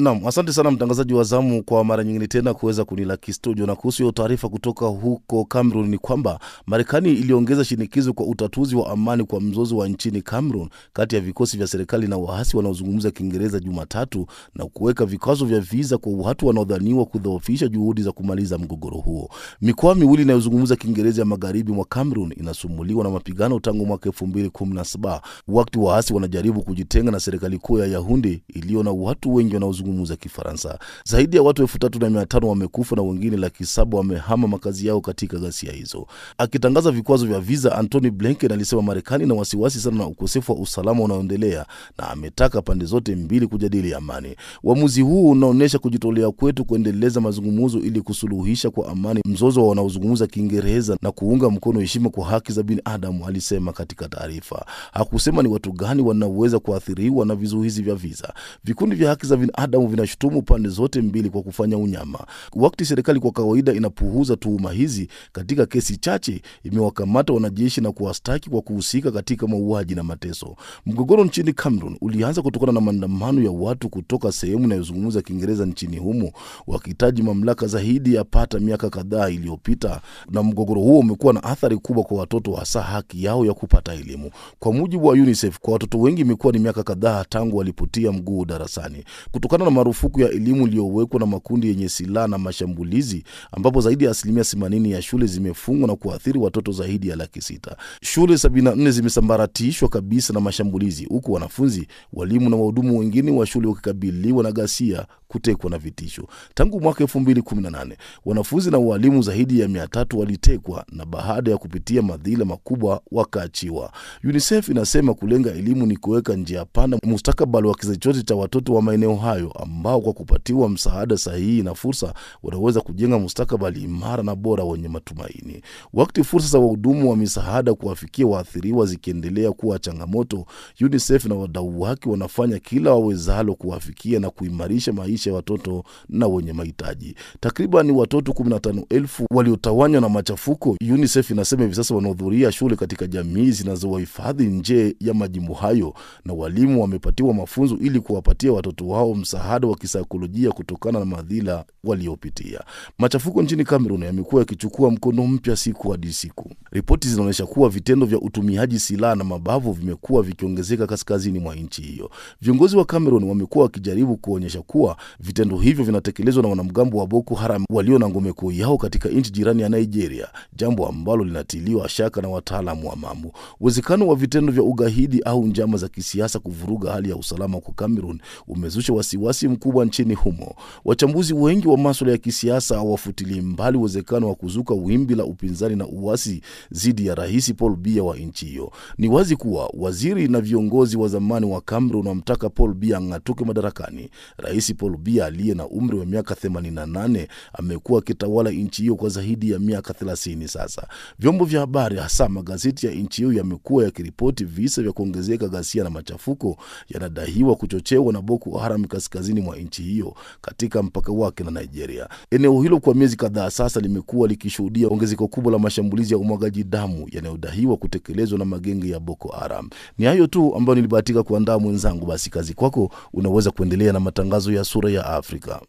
Naam, asante sana mtangazaji wa zamu kwa mara nyingine tena kuweza kunilaki studio. Na kuhusu hiyo taarifa kutoka huko Cameroon ni kwamba Marekani iliongeza shinikizo kwa utatuzi wa amani kwa mzozo wa nchini Cameroon kati ya vikosi vya serikali na waasi wanaozungumza Kiingereza Jumatatu na kuweka vikwazo vya viza kwa watu wanaodhaniwa kudhoofisha juhudi za kumaliza mgogoro huo. Mikoa miwili inayozungumza Kiingereza ya magharibi mwa Cameroon inasumuliwa na mapigano tangu mwaka 2017 wakati waasi wanajaribu kujitenga na serikali kuu ya Yaounde iliyo na watu wengi wanaozungumza Kifaransa. Zaidi ya watu elfu tatu na mia tano wamekufa na wengine laki saba wamehama makazi yao katika ghasia hizo. Akitangaza vikwazo vya viza, Antony Blinken alisema Marekani na wasiwasi sana na ukosefu wa usalama unaoendelea na ametaka pande zote mbili kujadili amani. Uamuzi huu unaonyesha kujitolea kwetu kuendeleza mazungumzo ili kusuluhisha kwa amani mzozo wa wanaozungumza Kiingereza na kuunga mkono heshima kwa haki za binadamu, alisema katika taarifa. Hakusema ni watu gani wanaweza kuathiriwa na vizuizi vya viza. Vikundi vya haki za binadamu vinashutumu pande zote mbili kwa kufanya unyama. Wakati serikali kwa kawaida inapuuza tuhuma hizi, katika kesi chache imewakamata wanajeshi na kuwastaki kwa kuhusika katika mauaji na mateso. Mgogoro nchini Cameroon ulianza kutokana na maandamano ya watu kutoka sehemu inayozungumza Kiingereza nchini humo wakihitaji mamlaka zaidi ya pata miaka kadhaa iliyopita, na mgogoro huo umekuwa na athari kubwa kwa watoto, hasa haki yao ya kupata elimu. Kwa mujibu wa UNICEF, kwa watoto wengi imekuwa ni miaka kadhaa tangu walipotia mguu darasani kutokana na marufuku ya elimu iliyowekwa na makundi yenye silaha na mashambulizi, ambapo zaidi ya asilimia 80 ya shule zimefungwa na kuathiri watoto zaidi ya laki sita. Shule 74 zimesambaratishwa kabisa na mashambulizi, huku wanafunzi, walimu na wahudumu wengine wa shule wakikabiliwa na ghasia, kutekwa na vitisho. Tangu mwaka 2018 wanafunzi na walimu zaidi ya 300 walitekwa na baada ya kupitia madhila makubwa wakaachiwa. UNICEF inasema kulenga elimu ni kuweka njia panda mustakabali wa kizazi cha watoto wa maeneo hayo ambao kwa kupatiwa msaada sahihi na fursa wanaweza kujenga mustakabali imara na bora wenye matumaini. Wakati fursa za wahudumu wa misaada kuwafikia waathiriwa zikiendelea kuwa changamoto, UNICEF na wadau wake wanafanya kila wawezalo kuwafikia na kuimarisha maisha ya watoto na wenye mahitaji. Takriban watoto 15,000 waliotawanywa na machafuko, UNICEF inasema hivi sasa wanahudhuria shule katika jamii zinazowahifadhi nje ya majimbo hayo, na walimu wamepatiwa mafunzo ili kuwapatia watoto wao msaada wa kisaikolojia kutokana na madhila waliopitia. Machafuko nchini Cameroon yamekuwa yakichukua mkondo mpya siku hadi siku. Ripoti zinaonyesha kuwa vitendo vya utumiaji silaha na mabavu vimekuwa vikiongezeka kaskazini mwa nchi hiyo. Viongozi wa Cameroon wamekuwa wakijaribu kuonyesha kuwa vitendo hivyo vinatekelezwa na wanamgambo wa Boko Haram walio na ngome kuu yao katika nchi jirani ya Nigeria, jambo ambalo linatiliwa shaka na wataalamu wa mambo. Uwezekano wa vitendo vya ugaidi au njama za kisiasa kuvuruga hali ya usalama kwa Cameroon umezusha wasiwasi mkubwa nchini humo. Wachambuzi wengi wa maswala ya kisiasa hawafutilii mbali uwezekano wa kuzuka wimbi la upinzani na uasi dhidi ya Rais Paul Biya wa nchi hiyo. Ni wazi kuwa waziri na viongozi wa zamani wa Cameroon wamtaka Paul Biya ang'atuke madarakani. Rais Paul Biya aliye na umri wa miaka 88 amekuwa akitawala nchi hiyo kwa zaidi ya miaka 30 sasa. Vyombo vya habari hasa magazeti ya nchi hiyo yamekuwa yakiripoti visa vya kuongezeka ghasia na machafuko yanadaiwa kuchochewa na Boko Haram kaskazini mwa nchi hiyo katika mpaka wake na Nigeria. Eneo hilo kwa miezi kadhaa sasa limekuwa likishuhudia ongezeko kubwa la mashambulizi ya umwagaji damu yanayodaiwa kutekelezwa na magenge ya Boko Haram. Ni hayo tu ambayo nilibahatika kuandaa mwenzangu. Basi kazi kwako, unaweza kuendelea na matangazo ya Sura ya Afrika.